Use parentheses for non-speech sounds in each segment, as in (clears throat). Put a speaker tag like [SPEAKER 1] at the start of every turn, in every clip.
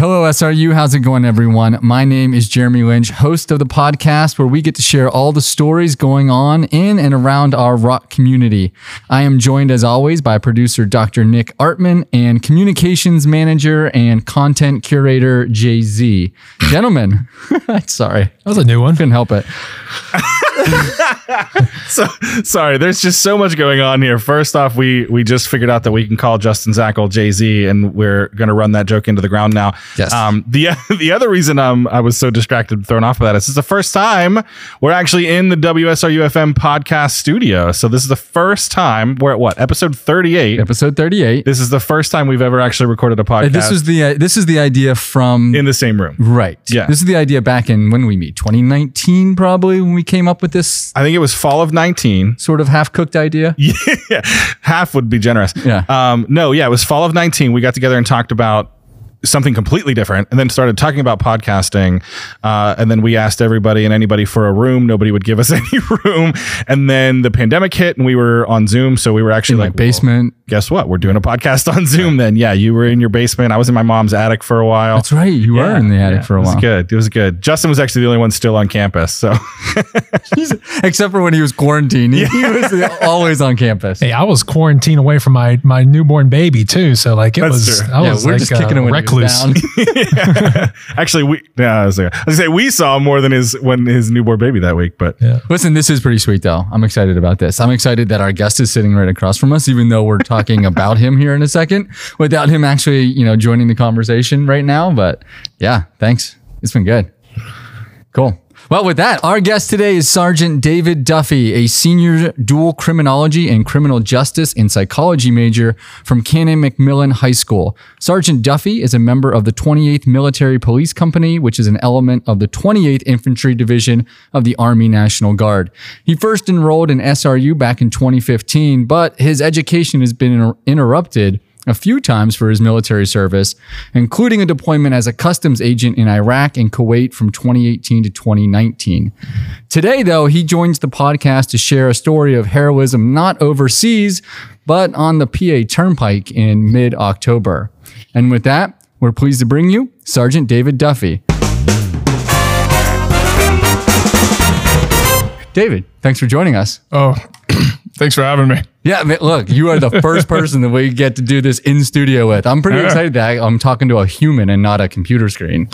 [SPEAKER 1] Hello, SRU. How's it going, everyone? My name is Jeremy Lynch, host of the podcast where we get to share all the stories going on in and around our rock community. I am joined, as always, by producer Dr. Nick Artman and communications manager and content curator Jay Z. Gentlemen, (laughs) sorry,
[SPEAKER 2] That was a new one.
[SPEAKER 1] couldn't help it. (laughs)
[SPEAKER 3] So, sorry, there's just so much going on here. First off, we we just figured out that we can call Justin Zackal Jay Z, and we're gonna run that joke into the ground now.
[SPEAKER 1] Yes.
[SPEAKER 3] Um. The (laughs) the other reason um I was so distracted thrown off by that is is the first time we're actually in the WSRU FM podcast studio. So this is the first time we're at what episode 38.
[SPEAKER 1] Episode 38.
[SPEAKER 3] This is the first time we've ever actually recorded a podcast.
[SPEAKER 1] This was the uh, this is the idea from
[SPEAKER 3] in the same room.
[SPEAKER 1] right.
[SPEAKER 3] Yeah.
[SPEAKER 1] This is the idea back in when we meet 2019 probably when we came up with this
[SPEAKER 3] I think it was fall of 19.
[SPEAKER 1] sort of half cooked idea. (laughs)
[SPEAKER 3] yeah, half would be generous.
[SPEAKER 1] Yeah.
[SPEAKER 3] Um, no, yeah, it was fall of 19. We got together and talked about something completely different and then started talking about podcasting. Uh, and then we asked everybody and anybody for a room. Nobody would give us (laughs) any room. And then the pandemic hit and we were on Zoom. So we were actually
[SPEAKER 1] My
[SPEAKER 3] like,
[SPEAKER 1] basement.
[SPEAKER 3] well, guess what? We're doing a podcast on Zoom then. Yeah. You were in your basement. I was in my mom's attic for a while.
[SPEAKER 1] That's right. You were in the attic
[SPEAKER 3] Yeah,
[SPEAKER 1] for a
[SPEAKER 3] It
[SPEAKER 1] while.
[SPEAKER 3] was good. It was good. Justin was actually the only one still on campus. So (laughs)
[SPEAKER 1] Except for when he was quarantined. He, he was always on campus.
[SPEAKER 2] Hey, I was quarantined away from my my newborn baby too, so like it
[SPEAKER 3] That's
[SPEAKER 2] was.
[SPEAKER 3] true.
[SPEAKER 2] I
[SPEAKER 1] Yeah,
[SPEAKER 2] was
[SPEAKER 1] we're
[SPEAKER 2] like
[SPEAKER 1] just kicking
[SPEAKER 2] a
[SPEAKER 1] him when
[SPEAKER 2] recluse.
[SPEAKER 1] he down. (laughs) (laughs)
[SPEAKER 3] actually, we, yeah, I was, gonna- I was gonna say we saw him more than his, when his newborn baby that week, but
[SPEAKER 2] Yeah.
[SPEAKER 1] Listen, this is pretty sweet though. I'm excited about this. I'm excited that our guest is sitting right across from us, even though we're talking about him here in a second, without him actually, you know, joining the conversation right now. But yeah, thanks. It's been good. Cool. Well, with that, our guest today is Sergeant David Duffy, a senior dual criminology and criminal justice and psychology major from Canon McMillan High School. Sergeant Duffy is a member of the 28th Military Police Company, which is an element of the 28th Infantry Division of the Army National Guard. He first enrolled in SRU back in 2015, but his education has been inter- interrupted a few times for his military service, including a deployment as a customs agent in Iraq and Kuwait from 2018 to 2019. Today, though, he joins the podcast to share a story of heroism not overseas, but on the PA Turnpike in mid October. And with that, we're pleased to bring you Sergeant David Duffy. David, thanks for joining us.
[SPEAKER 4] Oh, (clears throat) thanks for having me.
[SPEAKER 1] Yeah, man, look, you are the first (laughs) person that we get to do this in studio with. I'm pretty
[SPEAKER 4] Yeah.
[SPEAKER 1] excited that I'm talking to a human and not a computer screen.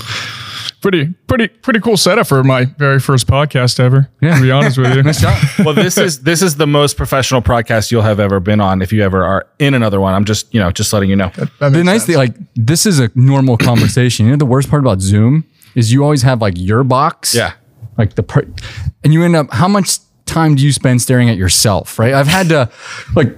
[SPEAKER 4] Pretty, pretty, pretty cool setup for my very first podcast ever.
[SPEAKER 1] Yeah.
[SPEAKER 4] To be honest with you. (laughs)
[SPEAKER 1] Nice job.
[SPEAKER 3] well, this is this is the most professional podcast you'll have ever been on. If you ever are in another one, I'm just you know just letting you know.
[SPEAKER 4] That
[SPEAKER 1] the nice
[SPEAKER 4] sense.
[SPEAKER 1] thing, like, this is a normal conversation. You know, the worst part about Zoom is you always have like your box.
[SPEAKER 3] Yeah.
[SPEAKER 1] Like the, per- and you end up, how much time do you spend staring at yourself, right? I've had to like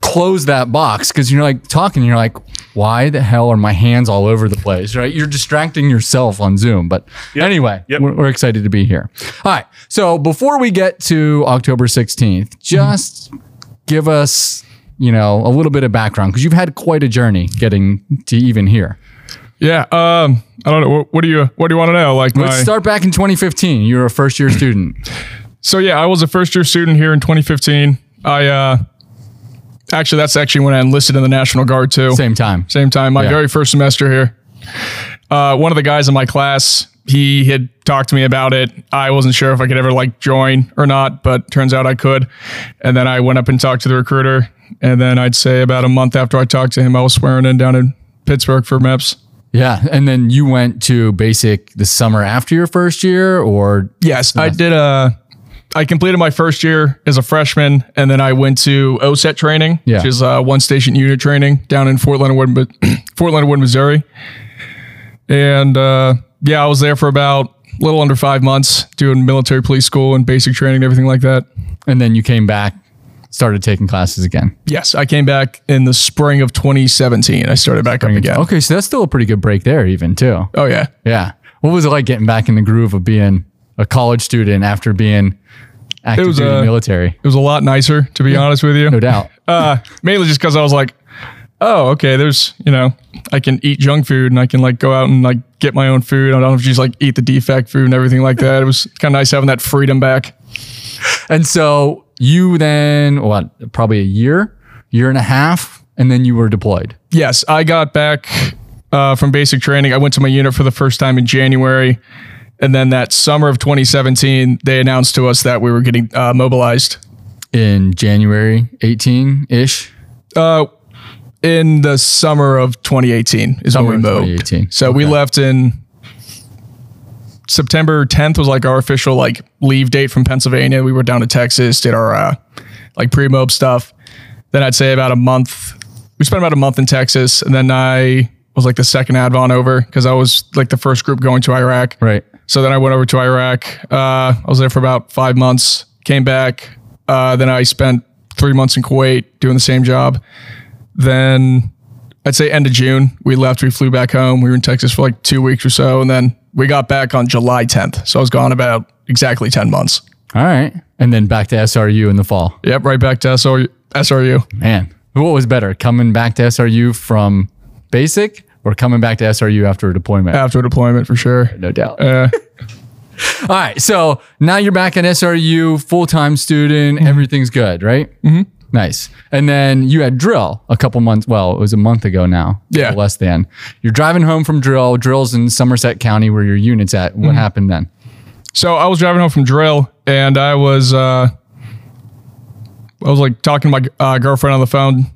[SPEAKER 1] close that box because you're like talking, you're like, why the hell are my hands all over the place, right? You're distracting yourself on Zoom. But anyway,
[SPEAKER 3] Yep.
[SPEAKER 1] we're, we're excited to be here. All right. So before we get to October 16th, just give us, you know, a little bit of background because you've had quite a journey getting to even here.
[SPEAKER 4] Yeah. Um. I don't know. What, what do you What do you want to know? Like
[SPEAKER 1] Let's
[SPEAKER 4] my.
[SPEAKER 1] start back in 2015. You were a first year student. (clears throat)
[SPEAKER 4] So yeah, I was a first year student here in 2015. I uh. Actually, that's actually when I enlisted in the National Guard too.
[SPEAKER 1] Same time.
[SPEAKER 4] Same time. My
[SPEAKER 1] Yeah.
[SPEAKER 4] very first semester here. Uh, one of the guys in my class, he had talked to me about it. I wasn't sure if I could ever like join or not, but turns out I could. And then I went up and talked to the recruiter. And then I'd say about a month after I talked to him, I was swearing in down in Pittsburgh for MEPS.
[SPEAKER 1] Yeah. And then you went to basic the summer after your first year or
[SPEAKER 4] Yes, I did. Uh, I completed my first year as a freshman, and then I went to OSUT training,
[SPEAKER 1] Yeah.
[SPEAKER 4] which is uh, one station unit training down in Fort Leonard Wood, (clears throat) Fort Leonard Wood, Missouri. And uh, yeah, I was there for about a little under five months doing military police school and basic training and everything like that.
[SPEAKER 1] and then you came back, started taking classes again.
[SPEAKER 4] Yes, I came back in the spring of 2017. I started back up again.
[SPEAKER 1] Okay, so that's still a pretty good break there, even too.
[SPEAKER 4] Oh yeah,
[SPEAKER 1] Yeah. What was it like getting back in the groove of being a college student after being active
[SPEAKER 4] was,
[SPEAKER 1] duty
[SPEAKER 4] uh,
[SPEAKER 1] military?
[SPEAKER 4] it was a lot nicer to be honest with you.
[SPEAKER 1] No doubt.
[SPEAKER 4] Uh, mainly just because I was like, oh, okay, there's, you know, I can eat junk food and I can like go out and like get my own food. I don't have to just like eat the DFAC food and everything like that. It was kind of nice having that freedom back.
[SPEAKER 1] And so you then what? Probably a year, year and a half, and then you were deployed.
[SPEAKER 4] Yes, I got back uh, from basic training. I went to my unit for the first time in January. And then that summer of 2017, they announced to us that we were getting uh, mobilized.
[SPEAKER 1] In January 18 ish.
[SPEAKER 4] Uh, in the summer of 2018 is
[SPEAKER 1] Summer
[SPEAKER 4] when we moved.
[SPEAKER 1] 2018.
[SPEAKER 4] So we left in September 10th was like our official like leave date from Pennsylvania. We were down to Texas, did our uh, like pre-mob stuff. Then I'd say about a month. We spent about a month in Texas, and then I was like the second ADVON over because I was like the first group going to Iraq.
[SPEAKER 1] Right.
[SPEAKER 4] So then I went over to Iraq. Uh, I was there for about five months. Came back. Uh, then I spent three months in Kuwait doing the same job. Then I'd say end of June we left. We flew back home. We were in Texas for like two weeks or so, and then we got back on July 10th. So I was gone about exactly 10 months.
[SPEAKER 1] All right. And then back to SRU in the fall.
[SPEAKER 4] Yep, right back to SRU. SRU.
[SPEAKER 1] Man, what was better, coming back to SRU from basic or coming back to SRU after a deployment?
[SPEAKER 4] After a deployment for sure.
[SPEAKER 1] no doubt.
[SPEAKER 4] Uh, (laughs)
[SPEAKER 1] All right. So now you're back at SRU, full time student. Everything's good, right? Mm-hmm. Nice. And then you had drill a couple months. Well, it was a month ago now.
[SPEAKER 4] Yeah.
[SPEAKER 1] Less than. You're driving home from drill. Drill's in Somerset County where your unit's at. What happened then?
[SPEAKER 4] So I was driving home from drill, and I was uh, I was like talking to my uh, girlfriend on the phone,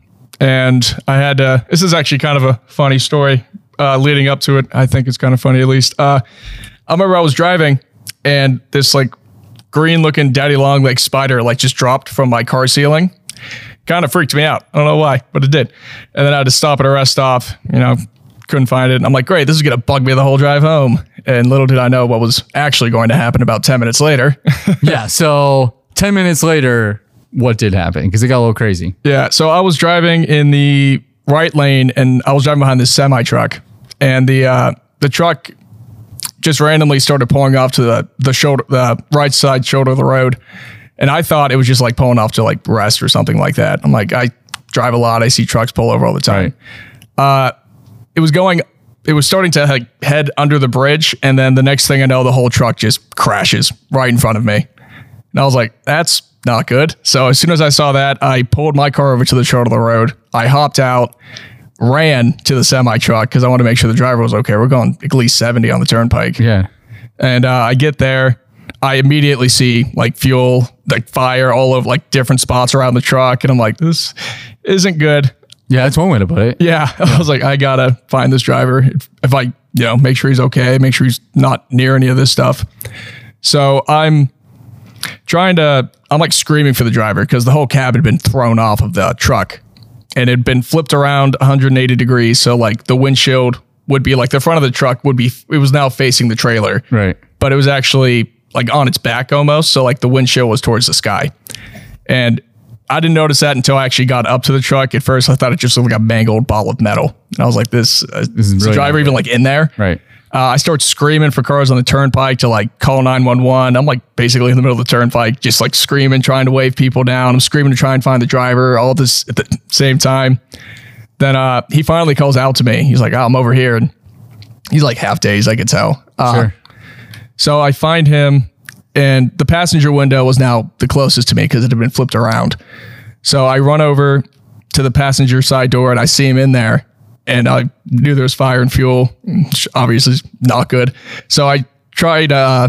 [SPEAKER 4] and I had to. This is actually kind of a funny story uh, leading up to it. I think it's kind of funny at least. Uh, I remember I was driving, and this like green looking daddy long like spider like just dropped from my car ceiling. Kind of freaked me out. I don't know why, but it did. And then I had to stop at a rest stop. You know, couldn't find it. And I'm like, great, this is gonna bug me the whole drive home. And little did I know what was actually going to happen about 10 minutes later. (laughs)
[SPEAKER 1] yeah. So 10 minutes later, what did happen? Because it got a little crazy.
[SPEAKER 4] yeah. So I was driving in the right lane and I was driving behind this semi truck. And the uh the truck just randomly started pulling off to the the shoulder the right side shoulder of the road. And I thought it was just like pulling off to like rest or something like that. I'm like, I drive a lot. I see trucks pull over all the time. Uh it was going it was starting to like head under the bridge and then the next thing i know the whole truck just crashes right in front of me and i was like that's not good so as soon as i saw that i pulled my car over to the shoulder of the road i hopped out ran to the semi truck because i wanted to make sure the driver was okay we're going at least 70 on the turnpike
[SPEAKER 1] Yeah.
[SPEAKER 4] and uh, I get there. I immediately see like fuel, like fire all over like different spots around the truck. And I'm like, this isn't good.
[SPEAKER 1] Yeah. That's one way to put it.
[SPEAKER 4] Yeah. (laughs) I was like, I gotta find this driver. If, if I, you know, make sure he's okay, make sure he's not near any of this stuff. So I'm trying to, I'm like screaming for the driver because the whole cab had been thrown off of the truck and it had been flipped around 180 degrees. So like the windshield would be like the front of the truck would be, it was now facing the trailer
[SPEAKER 1] Right.
[SPEAKER 4] but it was actually like on its back almost. So like the windshield was towards the sky. And I didn't notice that until I actually got up to the truck. At first, I thought it just looked like a mangled ball of metal. And I was like, this, uh,
[SPEAKER 1] is
[SPEAKER 4] is the driver even like in there?
[SPEAKER 1] Right.
[SPEAKER 4] Uh, I start screaming for cars on the turnpike to like call 911. I'm like basically in the middle of the turnpike, just like screaming, trying to wave people down. I'm screaming to try and find the driver, all this at the same time. Then uh, he finally calls out to me. He's like, oh, I'm over here. And he's like half days, I could tell. Uh,
[SPEAKER 1] Sure.
[SPEAKER 4] so I find him, and the passenger window was now the closest to me because it had been flipped around. So I run over to the passenger side door and I see him in there. And I knew there was fire and fuel, which obviously is not good. So I tried uh,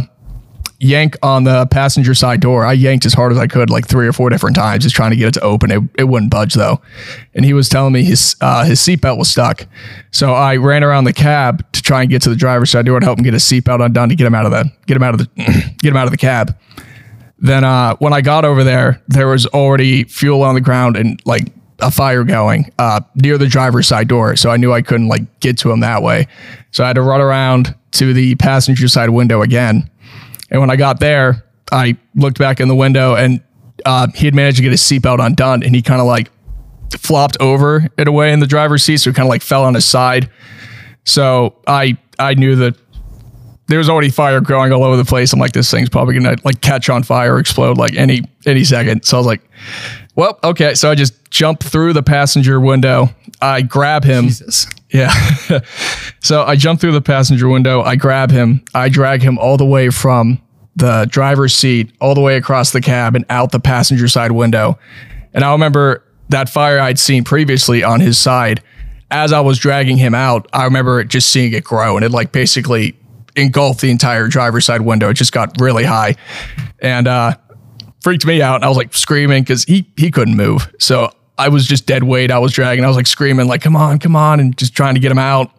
[SPEAKER 4] yank on the passenger side door. I yanked as hard as I could, like three or four different times, just trying to get it to open. It, it wouldn't budge though. And he was telling me his uh, his seatbelt was stuck. So I ran around the cab to try and get to the driver's side door to help him get his seatbelt undone to get him out of the get him out of the (clears throat) get him out of the cab. Then uh, when I got over there, there was already fuel on the ground and like a fire going uh, near the driver's side door. So I knew I couldn't like get to him that way. So I had to run around to the passenger side window again. And when I got there, I looked back in the window and uh, he had managed to get his seatbelt undone and he kind of like flopped over it away in the driver's seat. So kind of like fell on his side. So I I knew that there was already fire growing all over the place. I'm like, this thing's probably gonna like catch on fire or explode like any any second. So I was like, well, okay. So I just jump through the passenger window. I grab him.
[SPEAKER 1] Jesus.
[SPEAKER 4] Yeah. (laughs) so I jump through the passenger window. I grab him. I drag him all the way from the driver's seat all the way across the cab and out the passenger side window. And I remember that fire I'd seen previously on his side as I was dragging him out, I remember it just seeing it grow and it like basically engulfed the entire driver's side window. It just got really high and uh, freaked me out. And I was like screaming because he he couldn't move. So I was just dead weight. I was dragging. I was like screaming like, "Come on, come on!" and just trying to get him out.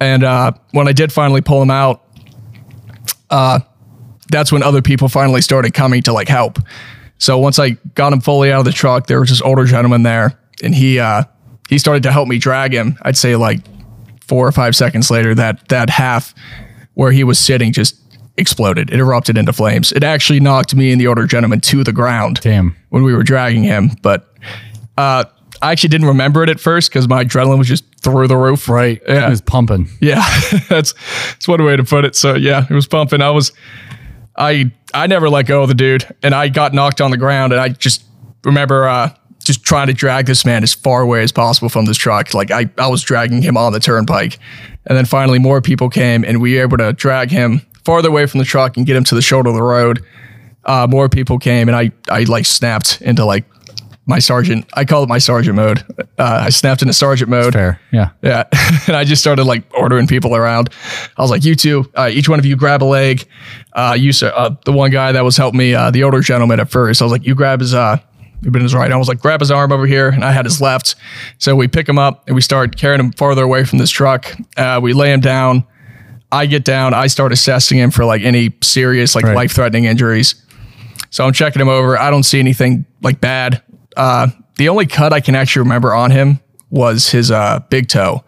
[SPEAKER 4] And uh, when I did finally pull him out, uh, that's when other people finally started coming to like help. So once I got him fully out of the truck, there was this older gentleman there, and he uh, he started to help me drag him. I'd say like four or five seconds later, that that half where he was sitting just exploded. It erupted into flames. It actually knocked me and the older gentleman to the ground
[SPEAKER 1] Damn.
[SPEAKER 4] when we were dragging him. But uh, I actually didn't remember it at first because my adrenaline was just through the roof.
[SPEAKER 1] Right.
[SPEAKER 4] Yeah.
[SPEAKER 1] It was pumping.
[SPEAKER 4] Yeah, (laughs) that's that's one way to put it. So yeah, it was pumping. I was, I I never let go of the dude, and I got knocked on the ground, and I just remember uh, just trying to drag this man as far away as possible from this truck. Like I I was dragging him on the turnpike, and then finally more people came, and we were able to drag him farther away from the truck and get him to the shoulder of the road. Uh, more people came, and I I like snapped into like my sergeant. I call it my sergeant mode. Uh, I snapped into sergeant mode.
[SPEAKER 1] Fair. Yeah.
[SPEAKER 4] Yeah. (laughs) and I just started like ordering people around. I was like, you two, uh, each one of you grab a leg. Uh, you, sir, uh, the one guy that was helping me, uh, the older gentleman at first, I was like, you grab his, uh, you've been his right. I was like, grab his arm over here. And I had his left. So we pick him up and we start carrying him farther away from this truck. Uh, we lay him down. I get down. I start assessing him for like any serious, like
[SPEAKER 1] Right.
[SPEAKER 4] life threatening injuries. So I'm checking him over. I don't see anything like bad. Uh, the only cut I can actually remember on him was his uh, big toe.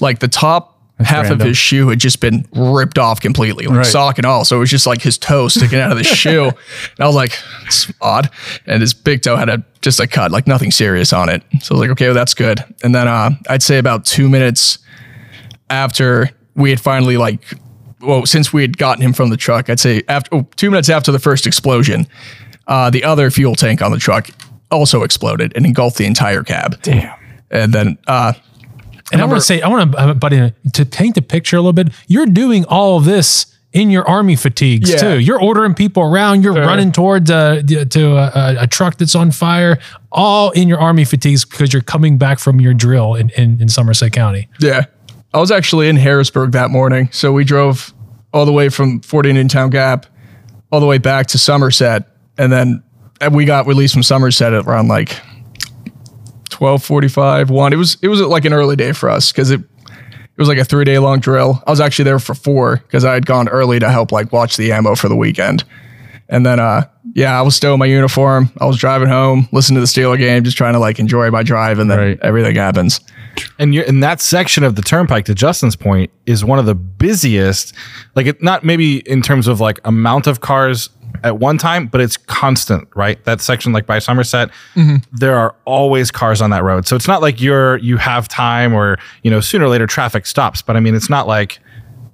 [SPEAKER 4] Like the top half of his shoe had just been ripped off completely, like
[SPEAKER 1] Right.
[SPEAKER 4] sock and all. So it was just like his toe sticking out of the (laughs) shoe. And I was like, it's odd. And his big toe had a just a cut, like nothing serious on it. So I was like, okay, well, that's good. And then uh, I'd say about two minutes after we had finally like well since we had gotten him from the truck i'd say after oh, two minutes after the first explosion uh, the other fuel tank on the truck also exploded and engulfed the entire cab
[SPEAKER 1] Damn.
[SPEAKER 4] and then uh,
[SPEAKER 2] And I want to say, I want to, buddy, to paint the picture a little bit. You're doing all of this in your army fatigues
[SPEAKER 4] Yeah.
[SPEAKER 2] too. You're ordering people around. You're running towards uh, to a, a, a truck that's on fire, all in your army fatigues because you're coming back from your drill in, in, in Somerset County.
[SPEAKER 4] yeah i was actually in harrisburg that morning so we drove all the way from Fort Indiantown Gap all the way back to somerset and then and we got released from somerset at around like 1245 1 it was it was like an early day for us because it it was like a three day long drill. I was actually there for four because i had gone early to help like watch the ammo for the weekend. And then uh yeah i was still in my uniform. I was driving home listening to the steeler game just trying to like enjoy my drive and then
[SPEAKER 1] Right.
[SPEAKER 4] everything happens
[SPEAKER 3] And you're in that section of the turnpike, to Justin's point, is one of the busiest. Like, it not maybe in terms of like amount of cars at one time, but it's constant, right? That section, like by Somerset, mm-hmm. there are always cars on that road. So it's not like you're you have time or you know sooner or later traffic stops. But I mean, it's not like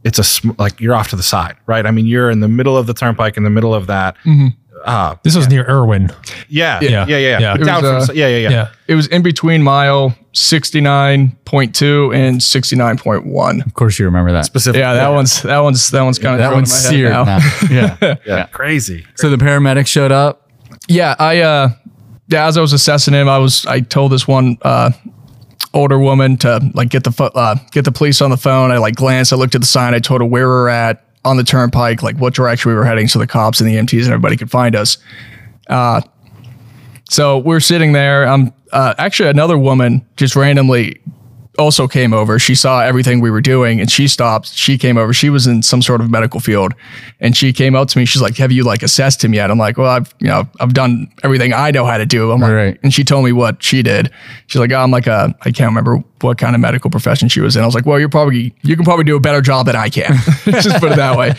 [SPEAKER 3] it's a sm- like you're off to the side, right? I mean, you're in the middle of the turnpike, in the middle of that. Mm-hmm. Uh,
[SPEAKER 2] This was near Irwin.
[SPEAKER 3] yeah,
[SPEAKER 2] Yeah.
[SPEAKER 3] yeah, yeah, yeah.
[SPEAKER 2] Yeah.
[SPEAKER 3] But Down
[SPEAKER 4] was,
[SPEAKER 3] from
[SPEAKER 4] uh,
[SPEAKER 3] yeah, yeah, yeah.
[SPEAKER 2] Yeah.
[SPEAKER 4] it was in between mile 69.2 and 69.1
[SPEAKER 1] Of course you remember that.
[SPEAKER 3] Specific.
[SPEAKER 4] yeah that one's that one's that one's kind of
[SPEAKER 1] that one's seared now. (laughs) Yeah.
[SPEAKER 3] yeah, crazy.
[SPEAKER 1] So the paramedics showed up.
[SPEAKER 4] yeah i uh yeah as i was assessing him i was i told this one uh older woman to like get the fo- uh, get the police on the phone i like glanced i looked at the sign i told her where we were at on the turnpike like what direction we were heading so the cops and the emts and everybody could find us. Uh so we're sitting there. Um uh, actually another woman just randomly also came over. She saw everything we were doing and she stopped. She came over. She was in some sort of medical field and she came up to me. She's like, have you like assessed him yet? I'm like, well, I've, you know, I've done everything I know how to do. I'm like,
[SPEAKER 1] Right.
[SPEAKER 4] and she told me what she did. She's like, oh, I'm like a, I can't remember what kind of medical profession she was in. I was like, well, you're probably, you can probably do a better job than I can. (laughs) (laughs) Just put it that way.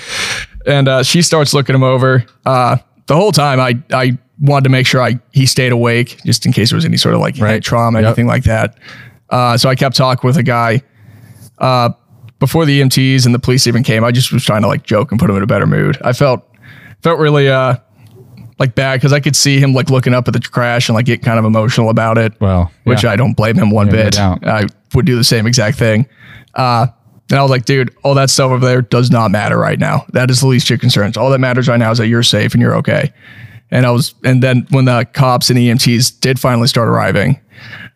[SPEAKER 4] And uh, she starts looking him over. Uh, the whole time I, I wanted to make sure I, he stayed awake just in case there was any sort of like
[SPEAKER 1] Right.
[SPEAKER 4] trauma,
[SPEAKER 1] Yep.
[SPEAKER 4] anything like that. Uh, so I kept talking with a guy. Uh, before the EMTs and the police even came, I just was trying to like joke and put him in a better mood. I felt felt really uh like bad because I could see him like looking up at the crash and like get kind of emotional about it.
[SPEAKER 1] Well,
[SPEAKER 4] which. I don't blame him one
[SPEAKER 1] Yeah,
[SPEAKER 4] bit.
[SPEAKER 1] doubt.
[SPEAKER 4] I would do the same exact thing. Uh, and I was like, dude, all that stuff over there does not matter right now. That is the least of your concerns. All that matters right now is that you're safe and you're okay. And I was, and then when the cops and EMTs did finally start arriving,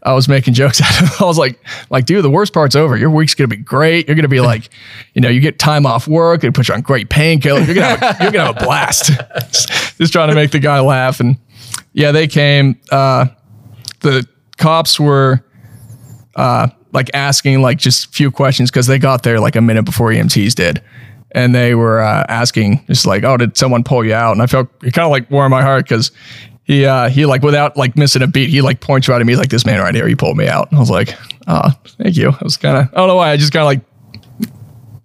[SPEAKER 4] I was making jokes (laughs) at him. I was like, like, dude, the worst part's over. Your week's gonna be great. You're gonna be like, (laughs) you know, you get time off work. They put you on great painkiller. You're gonna have a, you're gonna have a blast. (laughs) Just trying to make the guy laugh. And yeah, they came. Uh, the cops were uh, like asking like just a few questions because they got there like a minute before EMTs did. And they were uh, asking just like, oh, did someone pull you out? And I felt it kind of like warmed my heart because he uh, he like without like missing a beat, he like points right at me like this man right here. He pulled me out. And I was like, oh, thank you. I was kind of I don't know why I just kind of like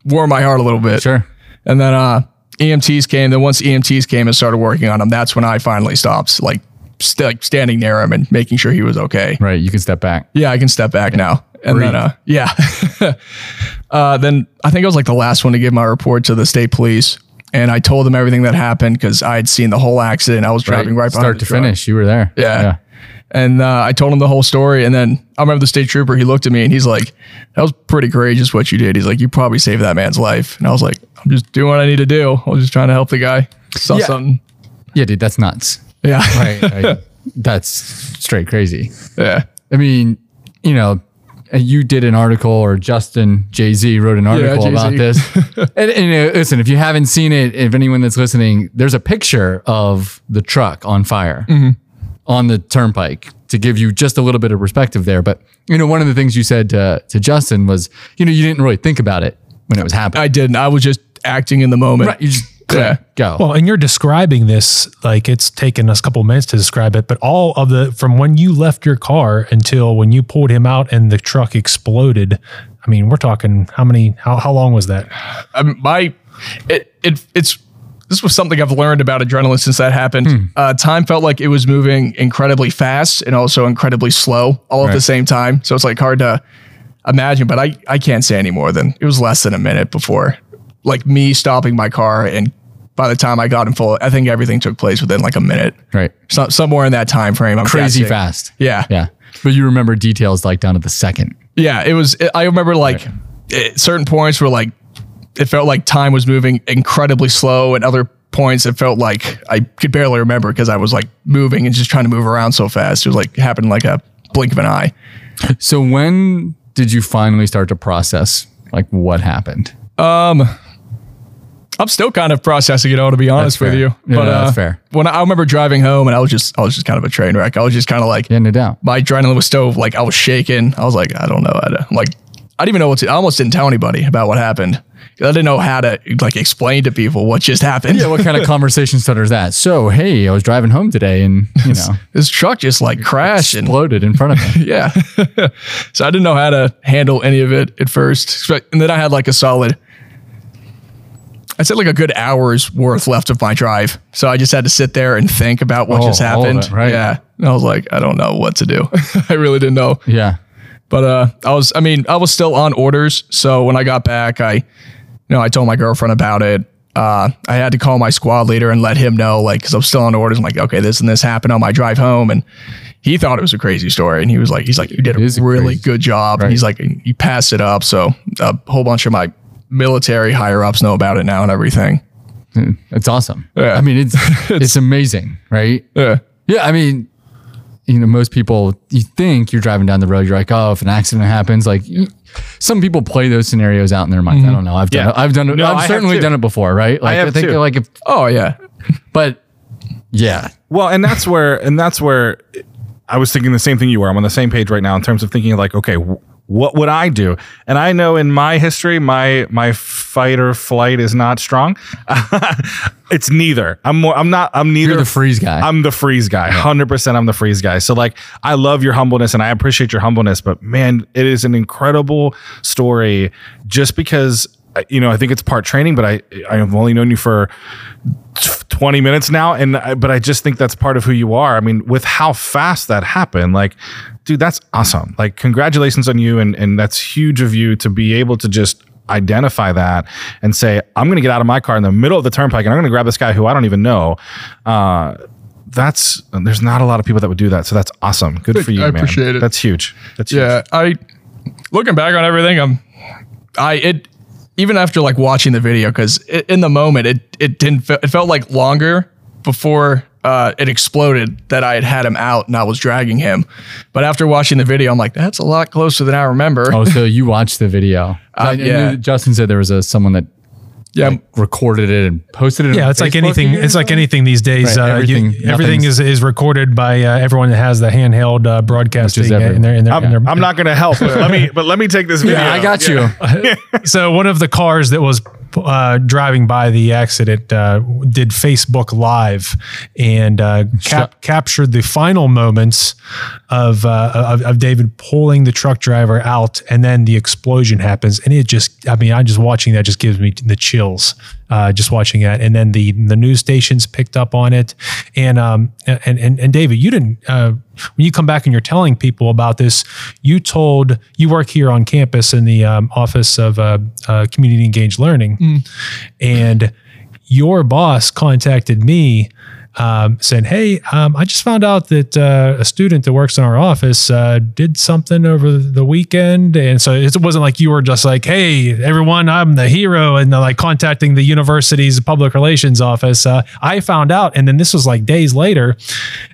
[SPEAKER 4] warmed my heart a little bit.
[SPEAKER 1] Sure.
[SPEAKER 4] And then uh, EMTs came. Then once EMTs came and started working on him, that's when I finally stopped, like, st- like standing near him and making sure he was okay.
[SPEAKER 1] Right. You can step back.
[SPEAKER 4] Yeah, I can step back now. And then, uh, yeah. (laughs) uh, then I think I was like the last one to give my report to the state police. And I told them everything that happened because I had seen the whole accident. I was driving right, behind
[SPEAKER 1] Start to
[SPEAKER 4] truck.
[SPEAKER 1] finish. You were there.
[SPEAKER 4] Yeah. And uh, I told him the whole story. And then I remember the state trooper, he looked at me and he's like, that was pretty courageous what you did. He's like, you probably saved that man's life. And I was like, I'm just doing what I need to do. I was just trying to help the guy. Saw
[SPEAKER 1] Yeah.
[SPEAKER 4] something.
[SPEAKER 1] Yeah, dude, that's nuts.
[SPEAKER 4] Yeah. (laughs) (laughs)
[SPEAKER 1] That's straight crazy.
[SPEAKER 4] yeah.
[SPEAKER 1] I mean, you know, uh, you did an article, or Justin Jay Z wrote an article about this. (laughs) and, and uh, listen, if you haven't seen it, if anyone that's listening, there's a picture of the truck on fire on the turnpike to give you just a little bit of perspective there. But you know, one of the things you said to, to Justin was, you know, you didn't really think about it when it was happening.
[SPEAKER 4] I didn't. I was just acting in the moment.
[SPEAKER 1] right. You just
[SPEAKER 4] Yeah.
[SPEAKER 1] go.
[SPEAKER 2] Well, and you're describing this like it's taken us a couple minutes to describe it, but all of the from when you left your car until when you pulled him out and the truck exploded. I mean, we're talking how many? How how long was that?
[SPEAKER 4] um, my it, it it's this was something I've learned about adrenaline since that happened.
[SPEAKER 1] Hmm.
[SPEAKER 4] Uh, time felt like it was moving incredibly fast and also incredibly slow all at the same time. So it's like hard to imagine, but I I can't say any more than it was less than a minute before like me stopping my car and by the time I got in full, I think everything took place within like a minute,
[SPEAKER 1] Right.
[SPEAKER 4] so, somewhere in that time frame. I'm
[SPEAKER 1] Crazy
[SPEAKER 4] guessing.
[SPEAKER 1] fast.
[SPEAKER 4] Yeah,
[SPEAKER 1] Yeah. But you remember details like down to the second.
[SPEAKER 4] Yeah, it was. I remember like at certain points where like it felt like time was moving incredibly slow, and other points it felt like I could barely remember because I was like moving and just trying to move around so fast. It was like happened like a blink of an eye.
[SPEAKER 1] So when did you finally start to process like what happened?
[SPEAKER 4] Um, I'm still kind of processing it all, to be honest with you.
[SPEAKER 1] Yeah, no, that's uh, fair.
[SPEAKER 4] When I, I remember driving home, and I was just, I was just kind of a train wreck. I was just kind of like,
[SPEAKER 1] Yeah, no doubt.
[SPEAKER 4] my adrenaline was still like, I was shaking. I was like, I don't know how to, like, I didn't even know what to. I almost didn't tell anybody about what happened. I didn't know how to like explain to people what just happened.
[SPEAKER 1] Yeah, what kind of (laughs) conversation starter is that? So, hey, I was driving home today and, you know,
[SPEAKER 4] this truck just like crashed and
[SPEAKER 1] exploded in front of me. (laughs)
[SPEAKER 4] yeah. (laughs) so I didn't know how to handle any of it at first. And then I had like a solid, I said like a good hour's worth left of my drive. So I just had to sit there and think about what
[SPEAKER 1] Oh,
[SPEAKER 4] just happened.
[SPEAKER 1] it, right.
[SPEAKER 4] Yeah. And I was like, I don't know what to do. (laughs) I really didn't know.
[SPEAKER 1] Yeah.
[SPEAKER 4] But uh, I was, I mean, I was still on orders. So when I got back, I, you know, I told my girlfriend about it. Uh, I had to call my squad leader and let him know, like, because I'm still on orders. I'm like, okay, this and this happened on my drive home, and he thought it was a crazy story, and he was like, he's like, you did a really
[SPEAKER 1] crazy-
[SPEAKER 4] good job. And he's like, you passed it up. So a whole bunch of my military higher ups know about it now and everything. Hmm.
[SPEAKER 1] It's awesome.
[SPEAKER 4] Yeah.
[SPEAKER 1] I mean, (laughs) it's it's amazing, right?
[SPEAKER 4] Yeah.
[SPEAKER 1] Yeah, I mean, you know, most people you think you're driving down the road, you're like, oh, if an accident happens, like you, some people play those scenarios out in their minds. I mm-hmm. don't know. I've done
[SPEAKER 3] Yeah.
[SPEAKER 1] it. I've done it.
[SPEAKER 3] No, I
[SPEAKER 1] I've
[SPEAKER 3] have
[SPEAKER 1] certainly done it before, right? Like
[SPEAKER 3] have
[SPEAKER 1] think
[SPEAKER 3] too.
[SPEAKER 1] like if
[SPEAKER 4] Oh yeah.
[SPEAKER 1] but yeah.
[SPEAKER 3] Well, and that's where and that's where I was thinking the same thing you were. I'm on the same page right now in terms of thinking like, okay, wh- what would I do? And I know in my history, my my fight or flight is not strong. (laughs) it's neither. I'm more. I'm not. I'm neither.
[SPEAKER 1] You're the freeze guy.
[SPEAKER 3] I'm the freeze guy. Hundred percent. I'm the freeze guy. So like, I love your humbleness and I appreciate your humbleness. But man, it is an incredible story. Just because you know, I think it's part training, but I I've only known you for 20 minutes now and I, but I just think that's part of who you are. I mean, with how fast that happened, like dude, that's awesome. Like congratulations on you and and that's huge of you to be able to just identify that and say I'm going to get out of my car in the middle of the turnpike and I'm going to grab this guy who I don't even know. Uh that's there's not a lot of people that would do that. So that's awesome. Good for you,
[SPEAKER 4] I
[SPEAKER 3] man.
[SPEAKER 4] appreciate it.
[SPEAKER 3] That's huge. That's huge.
[SPEAKER 4] Yeah, I looking back on everything, I'm I it even after like watching the video because in the moment it it didn't fe- it felt like longer before uh, it exploded that I had had him out and I was dragging him. But after watching the video, I'm like, that's a lot closer than I remember.
[SPEAKER 1] Oh, so you watched the video? (laughs) Knew
[SPEAKER 4] yeah.
[SPEAKER 1] Justin said there was a someone that
[SPEAKER 4] yeah,
[SPEAKER 1] recorded it and posted it. on
[SPEAKER 2] Yeah, it's like anything.
[SPEAKER 1] again?
[SPEAKER 2] It's like anything these days.
[SPEAKER 1] Right,
[SPEAKER 2] uh, you-
[SPEAKER 1] everything-
[SPEAKER 2] everything is, is recorded by uh, everyone that has the handheld uh, broadcasting uh, in their, in their,
[SPEAKER 3] I'm,
[SPEAKER 2] in their
[SPEAKER 3] I'm not going to help, but let me but let me take this video.
[SPEAKER 1] Yeah, I got you. (laughs)
[SPEAKER 2] so one of the cars that was uh, driving by the accident uh, did Facebook Live and uh, cap- captured the final moments of, uh, of of David pulling the truck driver out, and then the explosion happens, and it just I mean I just watching that just gives me the chills. Uh, just watching that, and then the the news stations picked up on it, and um and and, and David, you didn't uh, when you come back and you're telling people about this, you told you work here on campus in the um, office of uh, uh, community engaged learning, and your boss contacted me um, saying, "Hey, um, I just found out that uh, a student that works in our office uh, did something over the weekend." And so it wasn't like you were just like, "Hey, everyone, I'm the hero," and like contacting the university's public relations office. Uh, I found out, and then this was like days later,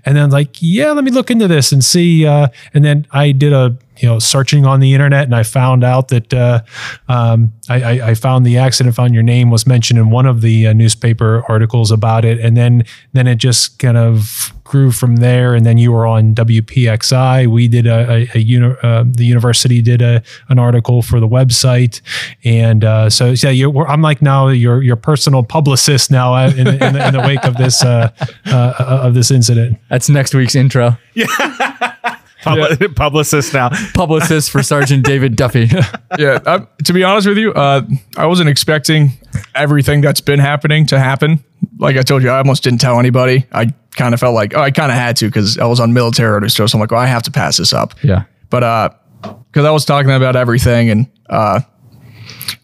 [SPEAKER 2] and then like, yeah, let me look into this and see. Uh, and then I did a you know searching on the internet and I found out that uh, um, I, I, I found the accident found your name was mentioned in one of the uh, newspaper articles about it and then then it just kind of grew from there and then you were on WPXI we did a, a, a uni- uh, the university did a an article for the website and uh, so yeah you're, I'm like now your your personal publicist now uh, in, in, the, in the wake of this uh, uh, of this incident
[SPEAKER 1] That's next week's intro. (laughs)
[SPEAKER 3] Publi- (laughs) publicist now.
[SPEAKER 1] Publicist for Sergeant David Duffy. (laughs)
[SPEAKER 4] yeah. I, to be honest with you, uh, I wasn't expecting everything that's been happening to happen. Like I told you, I almost didn't tell anybody. I kind of felt like, oh, I kind of had to because I was on military orders. So I'm like, well, I have to pass this up.
[SPEAKER 1] yeah.
[SPEAKER 4] But uh, because I was talking about everything, and uh,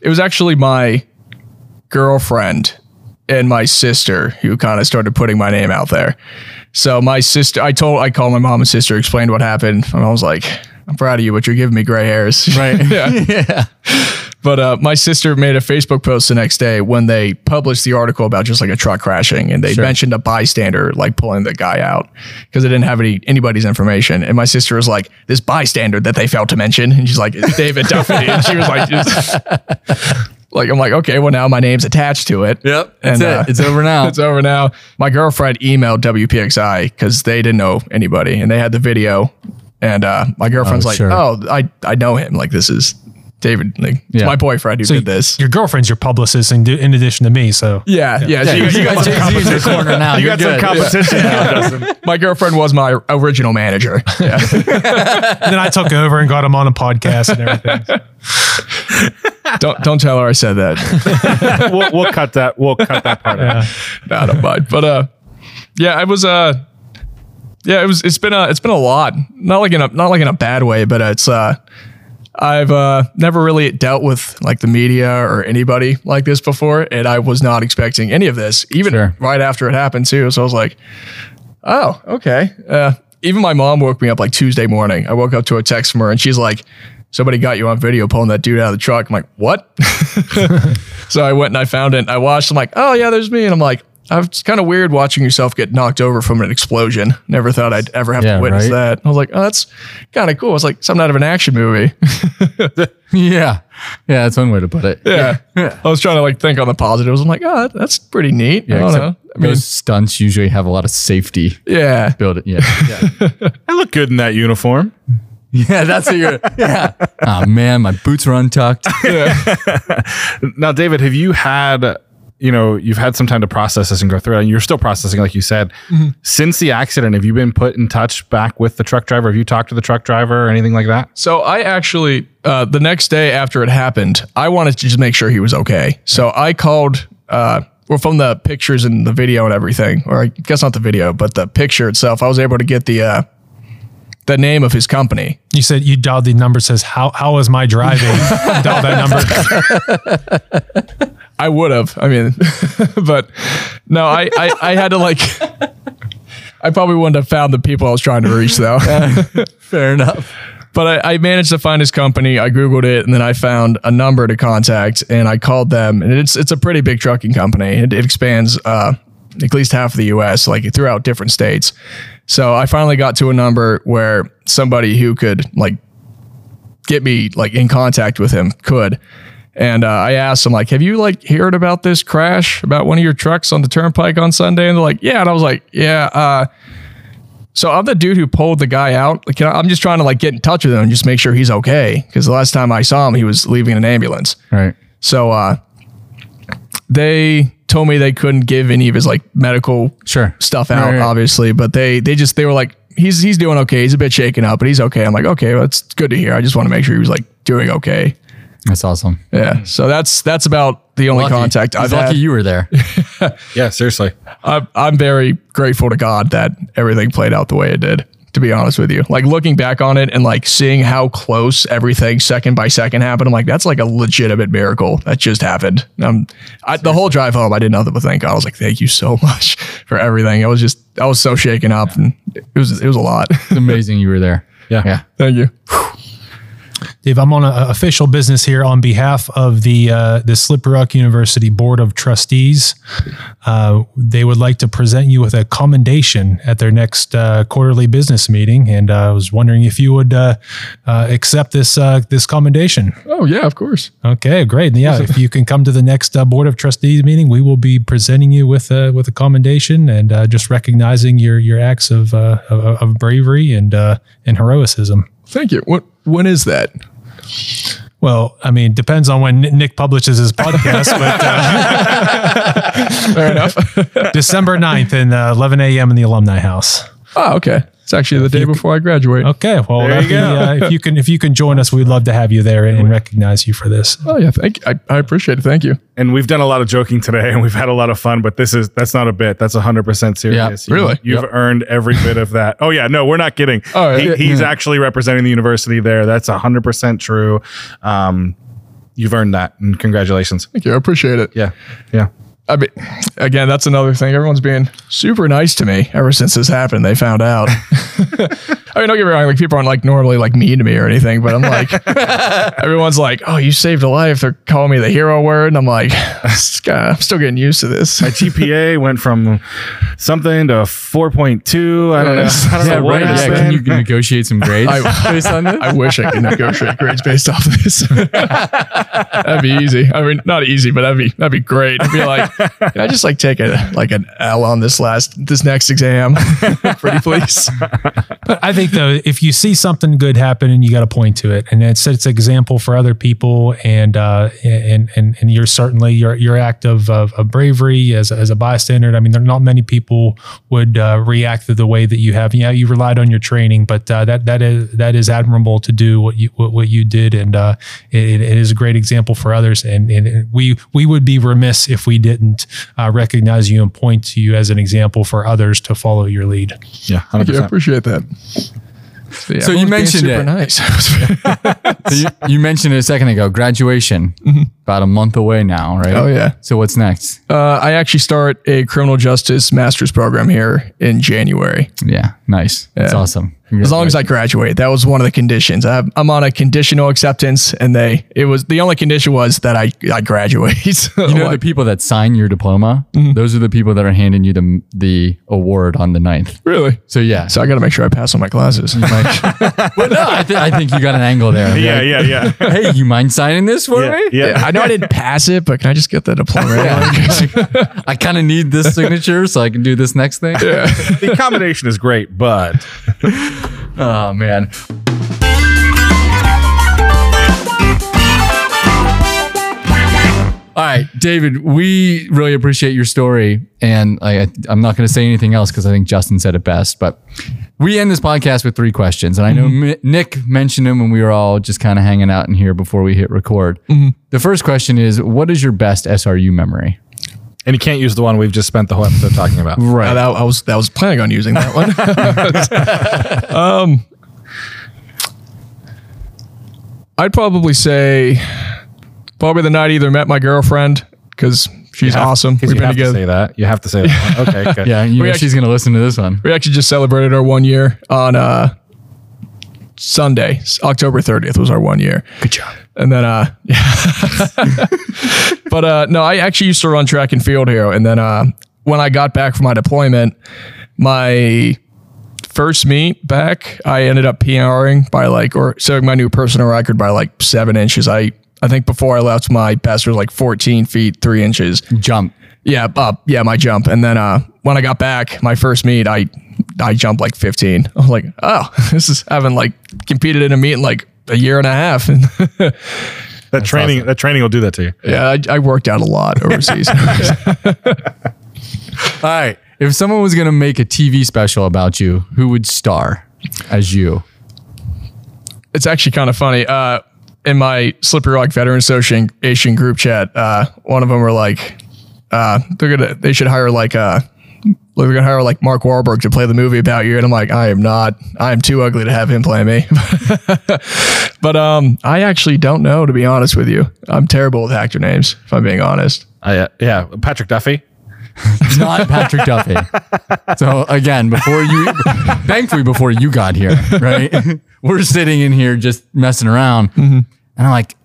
[SPEAKER 4] it was actually my girlfriend and my sister who kind of started putting my name out there. So my sister, I told, I called my mom and sister, explained what happened, and I was like, "I'm proud of you, but you're giving me gray hairs." (laughs)
[SPEAKER 1] Right.
[SPEAKER 4] yeah. (laughs)
[SPEAKER 1] yeah.
[SPEAKER 4] But uh, my sister made a Facebook post the next day when they published the article about just like a truck crashing, and they
[SPEAKER 1] Sure.
[SPEAKER 4] mentioned a bystander like pulling the guy out because they didn't have any anybody's information. And my sister was like, "This bystander that they failed to mention," and she's like, David Duffy," and she was like, just, (laughs) "Like I'm like, okay, well now my name's attached to it."
[SPEAKER 1] Yep.
[SPEAKER 4] And,
[SPEAKER 1] That's
[SPEAKER 4] uh.
[SPEAKER 1] It's over now. (laughs)
[SPEAKER 4] It's over now. My girlfriend emailed WPXI because they didn't know anybody, and they had the video. And uh, my girlfriend's
[SPEAKER 1] Oh,
[SPEAKER 4] like,
[SPEAKER 1] sure.
[SPEAKER 4] "Oh, I I know him. Like this is." David, like, it's
[SPEAKER 1] Yeah.
[SPEAKER 4] my boyfriend who
[SPEAKER 2] So
[SPEAKER 4] did this.
[SPEAKER 2] your girlfriend's your publicist in, in addition to me so
[SPEAKER 4] Yeah, yeah.
[SPEAKER 1] Yeah,
[SPEAKER 4] she-
[SPEAKER 1] you,
[SPEAKER 4] she
[SPEAKER 1] got
[SPEAKER 4] got-
[SPEAKER 1] Jay Z in your corner now.
[SPEAKER 3] You
[SPEAKER 1] You're
[SPEAKER 3] got some
[SPEAKER 1] good.
[SPEAKER 3] competition now, Justin. (laughs)
[SPEAKER 4] my girlfriend was my original manager. Yeah.
[SPEAKER 2] And (laughs) then I took over and got him on a podcast and everything. (laughs)
[SPEAKER 4] don't don't tell her I said that.
[SPEAKER 3] we'll, we'll cut that. We'll cut that part out.
[SPEAKER 4] no, I don't mind. But uh, yeah, I was uh, yeah, it was. It's been a it's been a lot. Not like in a not like in a bad way, but it's uh, I've uh never really dealt with like the media or anybody like this before, and I was not expecting any of this, even
[SPEAKER 1] Sure.
[SPEAKER 4] right after it happened too. So I was like, oh, okay. Uh, even my mom woke me up like Tuesday morning. I woke up to a text from her, and she's like. Somebody got you on video pulling that dude out of the truck. I'm like, what? (laughs) so I went and I found it. And I watched. I'm like, oh yeah, there's me. And I'm like, "Oh, Uh, it's kind of weird watching yourself get knocked over from an explosion. Never thought I'd ever have
[SPEAKER 1] Yeah,
[SPEAKER 4] to witness
[SPEAKER 1] right?
[SPEAKER 4] that. I was like, oh, that's kind of cool. It's like something out of an action movie. (laughs)
[SPEAKER 1] Yeah. Yeah, that's one way to put it.
[SPEAKER 4] yeah. I was trying to like think on the positives. I'm like, oh, that's pretty neat. I
[SPEAKER 1] Yeah,
[SPEAKER 4] don't know. I mean,
[SPEAKER 1] those stunts usually have a lot of safety
[SPEAKER 4] yeah.
[SPEAKER 1] built it. Yeah. Yeah. (laughs)
[SPEAKER 3] I look good in that uniform. (laughs)
[SPEAKER 1] yeah, that's what you're yeah. Oh man, my boots are untucked.
[SPEAKER 3] Now, David, have you had, you know, you've had some time to process this and go through it, and you're still processing, like you said. Since the accident, have you been put in touch back with the truck driver? Have you talked to the truck driver or anything like that?
[SPEAKER 4] So I actually, uh, the next day after it happened, I wanted to just make sure he was okay. So I called, uh, well, from the pictures and the video and everything, or I guess not the video, but the picture itself, I was able to get the, uh, the name of his company.
[SPEAKER 2] You said you dialed the number says how how is my driving? (laughs) Dial that number. (laughs)
[SPEAKER 4] I would have, I mean, (laughs) but no, I, I, I had to like, I probably wouldn't have found the people I was trying to reach though. (laughs)
[SPEAKER 1] Fair enough.
[SPEAKER 4] But I, I managed to find his company. I googled it, and then I found a number to contact, and I called them. And it's it's a pretty big trucking company. It, it expands uh, at least half of the US, like throughout different states. So I finally got to a number where somebody who could like get me like in contact with him could. And uh, I asked him like, "Have you like heard about this crash about one of your trucks on the turnpike on Sunday?" And they're like, "Yeah." And I was like, "Yeah." Uh, so I'm the dude who pulled the guy out. Like, I'm just trying to like get in touch with him and just make sure he's okay. Because the last time I saw him, he was leaving an ambulance.
[SPEAKER 1] Right.
[SPEAKER 4] So uh, they told me they couldn't give any of his like medical
[SPEAKER 1] Sure.
[SPEAKER 4] stuff out,
[SPEAKER 1] right.
[SPEAKER 4] obviously, but they they just they were like, he's he's doing okay. He's a bit shaken up, but he's okay. I'm like, okay, well, that's good to hear. I just want to make sure he was like doing okay.
[SPEAKER 1] That's awesome.
[SPEAKER 4] Yeah. So that's that's about the only
[SPEAKER 1] Lucky.
[SPEAKER 4] contact I've
[SPEAKER 1] lucky
[SPEAKER 4] had.
[SPEAKER 1] you were there. (laughs)
[SPEAKER 3] Yeah, seriously.
[SPEAKER 4] I'm, I'm very grateful to God that everything played out the way it did. To be honest with you, like looking back on it and like seeing how close everything second by second happened, I'm like, that's like a legitimate miracle that just happened. Um, I, the whole drive home, I did nothing but thank God. I was like, thank you so (laughs) much for everything. I was just, I was so shaken up, and it was, it was a lot.
[SPEAKER 1] It's amazing you were there.
[SPEAKER 3] Yeah.
[SPEAKER 1] Yeah.
[SPEAKER 4] thank you.
[SPEAKER 2] Dave, I'm on a, official business here on behalf of the uh, the Slippery Rock University Board of Trustees. Uh, they would like to present you with a commendation at their next uh, quarterly business meeting, and uh, I was wondering if you would uh, uh, accept this uh, this commendation.
[SPEAKER 4] Oh yeah, of course.
[SPEAKER 2] Okay, great. And yeah, if you can come to the next uh, Board of Trustees meeting, we will be presenting you with uh, with a commendation and uh, just recognizing your your acts of uh, of, of bravery and uh, and heroism.
[SPEAKER 4] Thank you. What, when is that?
[SPEAKER 2] Well, I mean, depends on when Nick publishes his podcast, but uh, (laughs)
[SPEAKER 4] Fair enough. (laughs)
[SPEAKER 2] December 9th and uh, 11 a.m. in the Alumni House.
[SPEAKER 4] oh, okay. It's actually the day before I graduate.
[SPEAKER 2] Okay, well,
[SPEAKER 3] There you
[SPEAKER 2] be,
[SPEAKER 3] go.
[SPEAKER 2] uh, if you can if you can join us, we'd love to have you there and, and recognize you for this.
[SPEAKER 4] Oh yeah, thank you. I, I appreciate it. Thank you.
[SPEAKER 3] And we've done a lot of joking today and we've had a lot of fun, but this is that's not a bit. That's 100% serious. You-
[SPEAKER 4] really?
[SPEAKER 3] You've earned every bit of that. Oh, yeah. No, we're not kidding.
[SPEAKER 4] Oh, yeah.
[SPEAKER 3] He- he's actually representing the university there. That's 100% true. Um, you've earned that. And congratulations.
[SPEAKER 4] Thank you. I appreciate it.
[SPEAKER 3] Yeah. Yeah.
[SPEAKER 4] I mean, again, that's another thing. Everyone's being super nice to me ever since this happened. They found out. (laughs) (laughs) I mean, don't get me wrong. Like people aren't like normally like mean to me or anything, but I'm like, (laughs) everyone's like, "Oh, you saved a life." They're calling me the hero word, and I'm like, (laughs) I'm still getting used to this.
[SPEAKER 3] My GPA went from something to 4.2. I don't know. (laughs) I don't
[SPEAKER 1] Yeah,
[SPEAKER 3] know what
[SPEAKER 1] right. Yeah. Can
[SPEAKER 3] happened.
[SPEAKER 1] you negotiate some grades
[SPEAKER 4] I-
[SPEAKER 1] based on this?
[SPEAKER 4] I wish I could negotiate grades based off of this. that'd be easy. I mean, not easy, but that'd be that'd be great. I'd be like, can I just like take a like an L on this last this next exam, pretty please?
[SPEAKER 2] But I think though, if you see something good happen and you got to point to it, and it sets an example for other people, and uh, and and and you're certainly your your act of, of, of bravery as as a bystander. I mean, there are not many people would uh, react to the way that you have. Yeah, you relied on your training, but uh, that that is that is admirable to do what you what, what you did, and uh, it, it is a great example for others. And, and we we would be remiss if we didn't uh, recognize you and point to you as an example for others to follow your lead.
[SPEAKER 3] Yeah.
[SPEAKER 4] Thank you. I appreciate that. Yeah,
[SPEAKER 1] So you mentioned it. (laughs) (laughs)
[SPEAKER 4] Nice.
[SPEAKER 1] So you, you mentioned it a second ago, graduation, about a month away now, right?
[SPEAKER 4] Oh, yeah.
[SPEAKER 1] So what's next?
[SPEAKER 4] uh, I actually start a criminal justice master's program here in January.
[SPEAKER 1] Yeah, nice. That's awesome.
[SPEAKER 4] As long as I graduate, that was one of the conditions. I, I'm on a conditional acceptance, and they it was the only condition was that I I graduate. (laughs)
[SPEAKER 1] you know the people that sign your diploma,
[SPEAKER 4] Mm-hmm.
[SPEAKER 1] those are the people that are handing you the the award on the 9th.
[SPEAKER 4] really?
[SPEAKER 1] So yeah.
[SPEAKER 4] So I got to make sure I pass all my classes.
[SPEAKER 1] But (laughs) no, I, th- I think you got an angle there.
[SPEAKER 3] Yeah. Yeah. Yeah. (laughs)
[SPEAKER 1] Hey, you mind signing this for
[SPEAKER 3] Yeah.
[SPEAKER 1] me?
[SPEAKER 3] yeah.
[SPEAKER 4] I know I didn't pass it, but can I just get the diploma?
[SPEAKER 1] I kind of need this signature so I can do this next thing.
[SPEAKER 3] the accommodation is great, but
[SPEAKER 1] Oh man. All right, David, we really appreciate your story. And I, I'm not going to say anything else because I think Justin said it best. But we end this podcast with three questions. And I know mm-hmm. Mi- Nick mentioned them when we were all just kind of hanging out in here before we hit record. Mm-hmm. The first question is What is your best SRU memory?
[SPEAKER 3] And you can't use the one we've just spent the whole episode talking about.
[SPEAKER 1] Right.
[SPEAKER 4] That, I was that was planning on using that one. (laughs) um, I'd probably say probably the night I either met my girlfriend because she's
[SPEAKER 3] You have-
[SPEAKER 4] awesome.
[SPEAKER 3] 'cause
[SPEAKER 4] We've
[SPEAKER 3] you
[SPEAKER 4] been
[SPEAKER 3] have to
[SPEAKER 4] together.
[SPEAKER 3] say that. You have to say that. Okay. (laughs) Good.
[SPEAKER 1] yeah, you know
[SPEAKER 4] actually-
[SPEAKER 1] she's going to listen to this one.
[SPEAKER 4] We actually just celebrated our one year on uh, Sunday, October 30th was our one year.
[SPEAKER 1] Good job.
[SPEAKER 4] And then, uh, (laughs) yeah. (laughs) but uh, no, I actually used to run track and field here. And then uh, when I got back from my deployment, my first meet back, I ended up PRing by like or setting my new personal record by like seven inches. I I think before I left, my best was like 14 feet three inches.
[SPEAKER 1] Jump.
[SPEAKER 4] Yeah, uh, yeah, my jump. And then uh, when I got back, my first meet, I I jumped like 15. (laughs) I was like, oh, (laughs) this is having like competed in a meet in like a year and a half. And (laughs)
[SPEAKER 3] That training, that training will do that to you.
[SPEAKER 4] yeah, I, I worked out a lot overseas.
[SPEAKER 1] All right. If someone was going to make a TV special about you, who would star as you?
[SPEAKER 4] it's actually kind of funny. Uh, in my Slippery Rock Veteran Association group chat, uh, one of them were like, uh, they're gonna, they should hire like, uh, they're gonna hire like Mark Wahlberg to play the movie about you, and I'm like, I am not, I am too ugly to have him play me. (laughs) but um, I actually don't know to be honest with you. I'm terrible with actor names, if I'm being honest.
[SPEAKER 3] Uh, yeah, Patrick Duffy. (laughs)
[SPEAKER 1] Not Patrick Duffy. (laughs) So again, before you, thankfully, before you got here, right? We're sitting in here just messing around, and I'm like,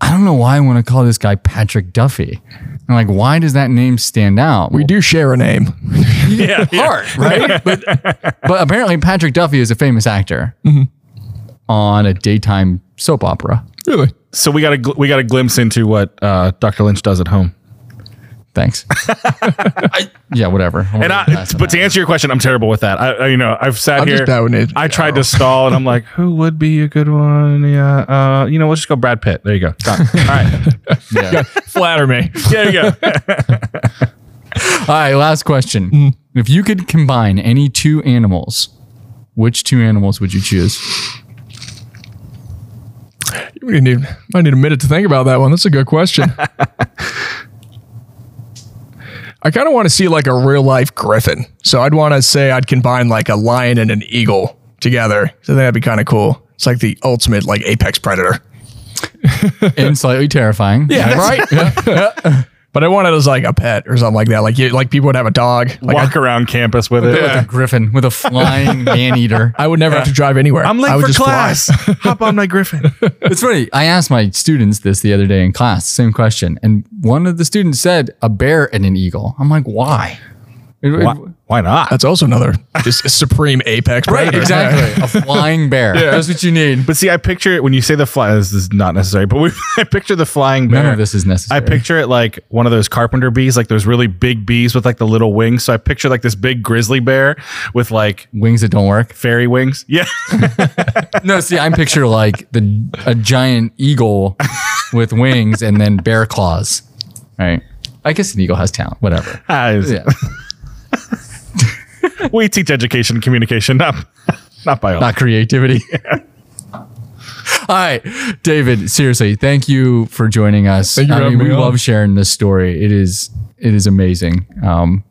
[SPEAKER 1] I don't know why I want to call this guy Patrick Duffy. I'm like, why does that name stand out?
[SPEAKER 4] We do share a name. (laughs) (laughs)
[SPEAKER 3] Yeah,
[SPEAKER 1] Hard, right? (laughs) but but apparently Patrick Duffy is a famous actor on a daytime soap opera.
[SPEAKER 4] Really?
[SPEAKER 3] So we got a gl- we got a glimpse into what uh, Dr. Lynch does at home.
[SPEAKER 1] Thanks. I, (laughs) (laughs) yeah, whatever.
[SPEAKER 3] And I, but to answer your question, I'm terrible with that. I, I you know, I've sat
[SPEAKER 4] I'm
[SPEAKER 3] here.
[SPEAKER 4] just bad with.
[SPEAKER 3] I tried to stall, and I'm like, (laughs) who would be a good one? Yeah, uh, you know, let's just go Brad Pitt. There you go. Done. All right,
[SPEAKER 1] yeah.
[SPEAKER 4] Flatter me.
[SPEAKER 3] there you go.
[SPEAKER 1] All right, last question. If you could combine any two animals, which two animals would you choose?
[SPEAKER 4] We need, might need a minute to think about that one. That's a good question. I kind of want to see like a real life griffin. So I'd want to say I'd combine like a lion and an eagle together. So that'd be kind of cool. It's like the ultimate like apex predator. (laughs)
[SPEAKER 1] And slightly terrifying. Yeah,
[SPEAKER 4] right. (laughs) (laughs) But I want it as like a pet or something like that. Like you, like people would have a dog. Like
[SPEAKER 3] Walk around campus with it.
[SPEAKER 1] With a griffin, with a flying (laughs) man eater.
[SPEAKER 4] I, I would never have to drive anywhere.
[SPEAKER 3] I'm late
[SPEAKER 4] I would
[SPEAKER 3] for
[SPEAKER 4] just fly.
[SPEAKER 3] class. (laughs) Hop on my Griffin. (laughs)
[SPEAKER 1] It's funny. I asked my students this the other day in class, same question. And one of the students said a bear and an eagle. I'm like, why? It- it-
[SPEAKER 3] Why, why not?
[SPEAKER 4] That's also another just a supreme apex
[SPEAKER 1] right,
[SPEAKER 4] predator.
[SPEAKER 1] exactly. (laughs) a flying bear. Yeah. That's what you need.
[SPEAKER 3] But see, I picture it when you say the fly. This is not necessary, but we, (laughs) I picture the flying bear.
[SPEAKER 1] None of this is necessary.
[SPEAKER 3] I picture it like one of those carpenter bees, like those really big bees with like the little wings. So I picture like this big grizzly bear with like
[SPEAKER 1] wings that don't work.
[SPEAKER 3] fairy wings. Yeah. (laughs)
[SPEAKER 1] No, see, I'm picture like the a giant eagle with wings and then bear claws. Right. I guess an eagle has talent. Whatever.
[SPEAKER 3] It's-
[SPEAKER 1] Yeah. (laughs)
[SPEAKER 3] we teach education communication, not not biology.
[SPEAKER 1] Not creativity. (laughs) (laughs) All right, David. Seriously, thank you for joining us.
[SPEAKER 4] Thank you
[SPEAKER 1] I mean, we
[SPEAKER 4] on.
[SPEAKER 1] love sharing this story. It is it is amazing. Um,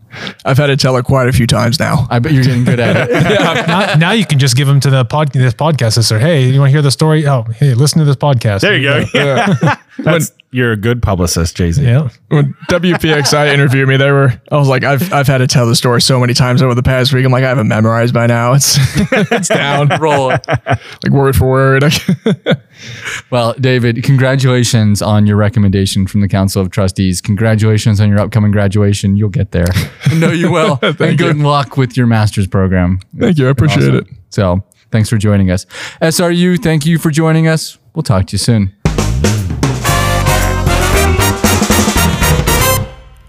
[SPEAKER 4] I've had to tell it quite a few times now.
[SPEAKER 1] I bet you're getting good at it. (laughs)
[SPEAKER 2] now, now you can just give them to the pod, this podcast and say, "Hey, you want to hear the story? Oh, hey, listen to this podcast."
[SPEAKER 3] there you go. Yeah. (laughs) That's, you're a good publicist, Jay Z.
[SPEAKER 2] Yeah.
[SPEAKER 4] when WPXI interviewed me, they were. I was like, I've I've had to tell the story so many times over the past week. I'm like, I haven't memorized by now. It's (laughs) it's down,
[SPEAKER 1] Roll it.
[SPEAKER 4] like word for word.
[SPEAKER 1] Well, David, congratulations on your recommendation from the Council of Trustees. Congratulations on your upcoming graduation. You'll get there. no, you will. (laughs) and good luck with your master's program.
[SPEAKER 4] Thank you, I appreciate
[SPEAKER 1] Awesome.
[SPEAKER 4] it.
[SPEAKER 1] So thanks for joining us. SRU, thank you for joining us. We'll talk to you soon.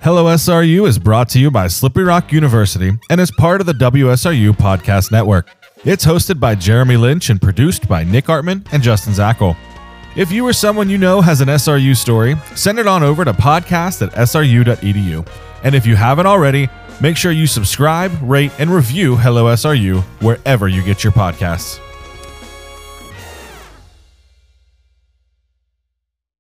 [SPEAKER 3] Hello SRU is brought to you by Slippery Rock University and is part of the WSRU Podcast Network. It's hosted by Jeremy Lynch and produced by Nick Artman and Justin Zackal. If you or someone you know has an SRU story, send it on over to podcast at sru.edu. And if you haven't already, make sure you subscribe, rate, and review Hello SRU wherever you get your podcasts.